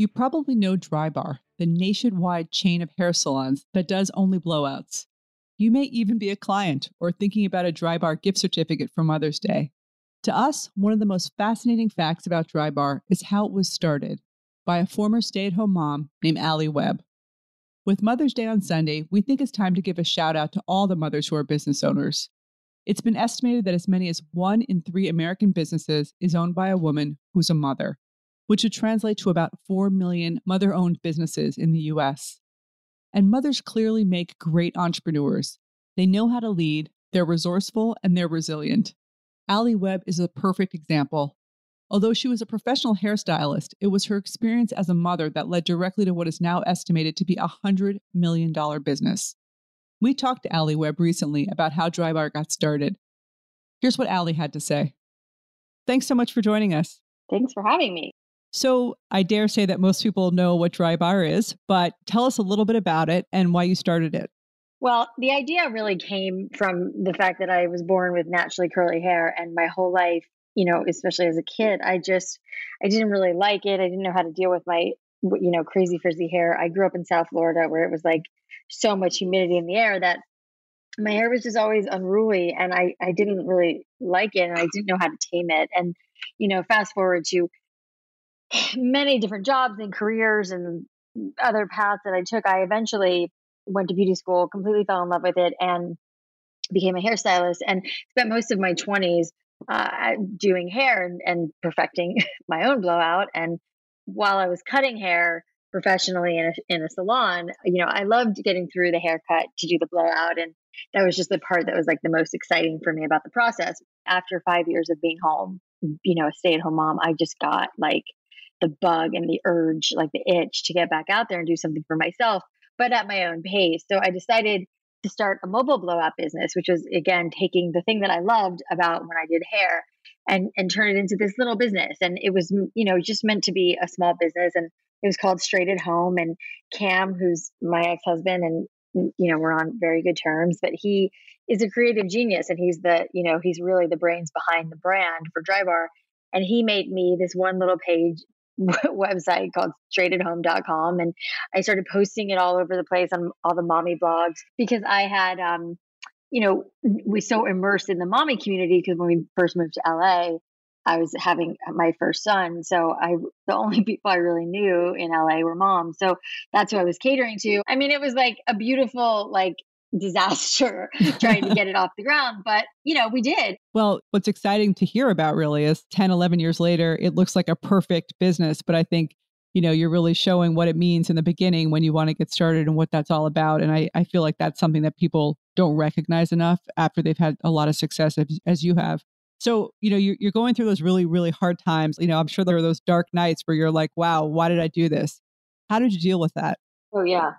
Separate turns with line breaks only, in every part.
You probably know Drybar, the nationwide chain of hair salons that does only blowouts. You may even be a client or thinking about a Drybar gift certificate for Mother's Day. To us, one of the most fascinating facts about Drybar is how it was started by a former stay at home mom named Alli Webb. With Mother's Day on Sunday, we think it's time to give a shout out to all the mothers who are business owners. It's been estimated that as many as one in three American businesses is owned by a woman who's a mother which would translate to about 4 million mother owned businesses in the US. And mothers clearly make great entrepreneurs. They know how to lead, they're resourceful, and they're resilient. Alli Webb is a perfect example. Although she was a professional hairstylist, it was her experience as a mother that led directly to what is now estimated to be a $100 million business. We talked to Alli Webb recently about how Drybar got started. Here's what Alli had to say. Thanks so much for joining us.
Thanks for having me.
So I dare say that most people know what Drybar is, but tell us a little bit about it and why you started it.
Well, the idea really came from the fact that I was born with naturally curly hair and my whole life, you know, especially as a kid, I just I didn't really like it. I didn't know how to deal with my you know, crazy frizzy hair. I grew up in South Florida where it was like so much humidity in the air that my hair was just always unruly and I I didn't really like it and I didn't know how to tame it. And you know, fast forward to many different jobs and careers and other paths that I took, I eventually went to beauty school, completely fell in love with it, and became a hairstylist and spent most of my 20s uh, doing hair and, and perfecting my own blowout. And while I was cutting hair professionally in a, in a salon, you know, I loved getting through the haircut to do the blowout. And that was just the part that was like the most exciting for me about the process. After five years of being home, you know, a stay at home mom, I just got like the bug and the urge, like the itch to get back out there and do something for myself. but at my own pace. So I decided to start a mobile blowout business, which was again taking the thing that I loved about when I did hair and and turn it into this little business. And it was, you know, just meant to be a small business. And it was called Straight at Home. And Cam, who's my ex husband, and you know, we're on very good terms, but he is a creative genius and he's the, you know, he's really the brains behind the brand for Drybar. And he made me this one little page website called straightathome.com and I started posting it all over the place on all the mommy blogs because I had um you know we so immersed in the mommy community because when we first moved to LA I was having my first son. So I the only people I really knew in LA were moms. So that's who I was catering to. I mean it was like a beautiful like disaster trying to get it off the ground but you know we did.
Well what's exciting to hear about really is 10 11 years later it looks like a perfect business but i think you know you're really showing what it means in the beginning when you want to get started and what that's all about and i, I feel like that's something that people don't recognize enough after they've had a lot of success as, as you have. So you know you're, you're going through those really really hard times you know i'm sure there are those dark nights where you're like wow why did i do this? How did you deal with that?
Oh yeah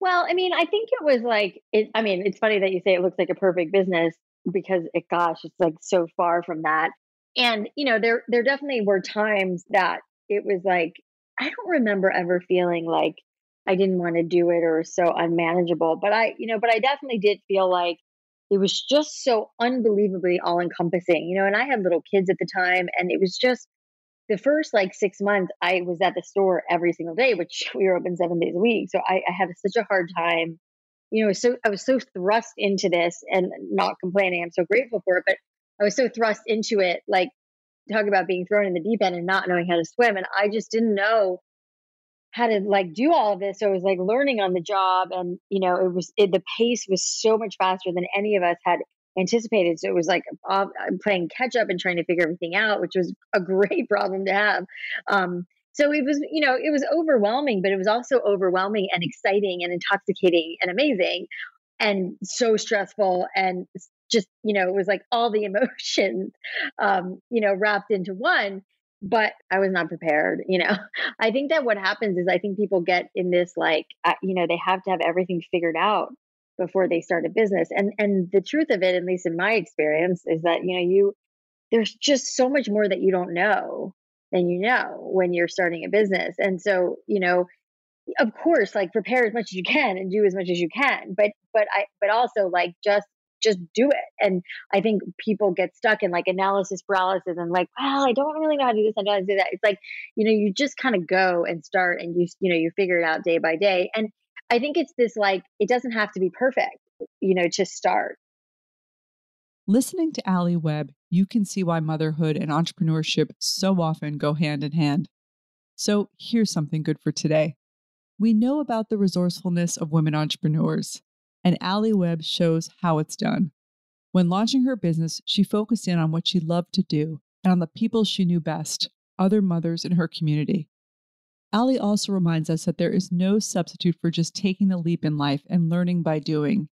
well, I mean, I think it was like it. I mean, it's funny that you say it looks like a perfect business because, it, gosh, it's like so far from that. And you know, there there definitely were times that it was like I don't remember ever feeling like I didn't want to do it or so unmanageable. But I, you know, but I definitely did feel like it was just so unbelievably all encompassing, you know. And I had little kids at the time, and it was just the first like six months, I was at the store every single day, which we were open seven days a week. So I, I had such a hard time. You know, so I was so thrust into this and not complaining. I'm so grateful for it, but I was so thrust into it, like talk about being thrown in the deep end and not knowing how to swim. And I just didn't know how to like do all of this. So I was like learning on the job, and you know, it was it, the pace was so much faster than any of us had anticipated. So it was like playing catch up and trying to figure everything out, which was a great problem to have. Um, so it was, you know, it was overwhelming, but it was also overwhelming and exciting and intoxicating and amazing and so stressful and just, you know, it was like all the emotions, um, you know, wrapped into one. But I was not prepared, you know. I think that what happens is I think people get in this like, uh, you know, they have to have everything figured out before they start a business. And and the truth of it, at least in my experience, is that you know you there's just so much more that you don't know than you know when you're starting a business. And so you know, of course, like prepare as much as you can and do as much as you can. But but I but also like just just do it. And I think people get stuck in like analysis paralysis and like, well, I don't really know how to do this. I don't know how to do that. It's like, you know, you just kind of go and start and you, you know, you figure it out day by day. And I think it's this like, it doesn't have to be perfect, you know, to start.
Listening to Alli Webb, you can see why motherhood and entrepreneurship so often go hand in hand. So here's something good for today. We know about the resourcefulness of women entrepreneurs, and Alli Webb shows how it's done. When launching her business, she focused in on what she loved to do and on the people she knew best, other mothers in her community. Alli also reminds us that there is no substitute for just taking the leap in life and learning by doing.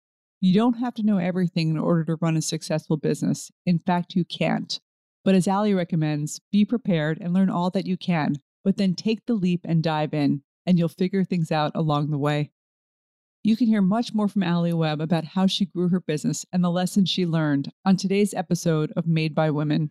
You don't have to know everything in order to run a successful business. In fact, you can't. But as Alli recommends, be prepared and learn all that you can, but then take the leap and dive in, and you'll figure things out along the way. You can hear much more from Alli Webb about how she grew her business and the lessons she learned on today's episode of Made by Women.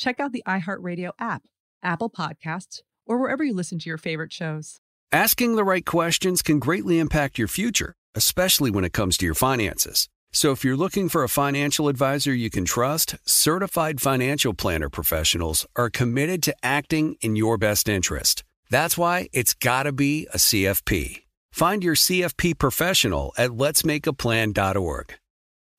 check out the iHeartRadio app, Apple Podcasts, or wherever you listen to your favorite shows.
Asking the right questions can greatly impact your future, especially when it comes to your finances. So if you're looking for a financial advisor you can trust, certified financial planner professionals are committed to acting in your best interest. That's why it's got to be a CFP. Find your CFP professional at letsmakeaplan.org.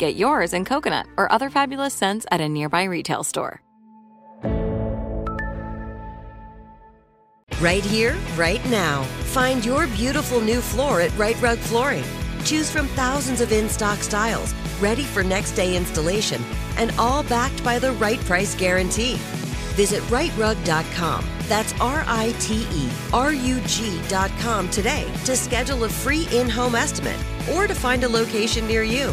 Get yours in coconut or other fabulous scents at a nearby retail store.
Right here, right now. Find your beautiful new floor at Rite Rug Flooring. Choose from thousands of in stock styles, ready for next day installation, and all backed by the right price guarantee. Visit riterug.com. That's R I T E R U G.com today to schedule a free in home estimate or to find a location near you.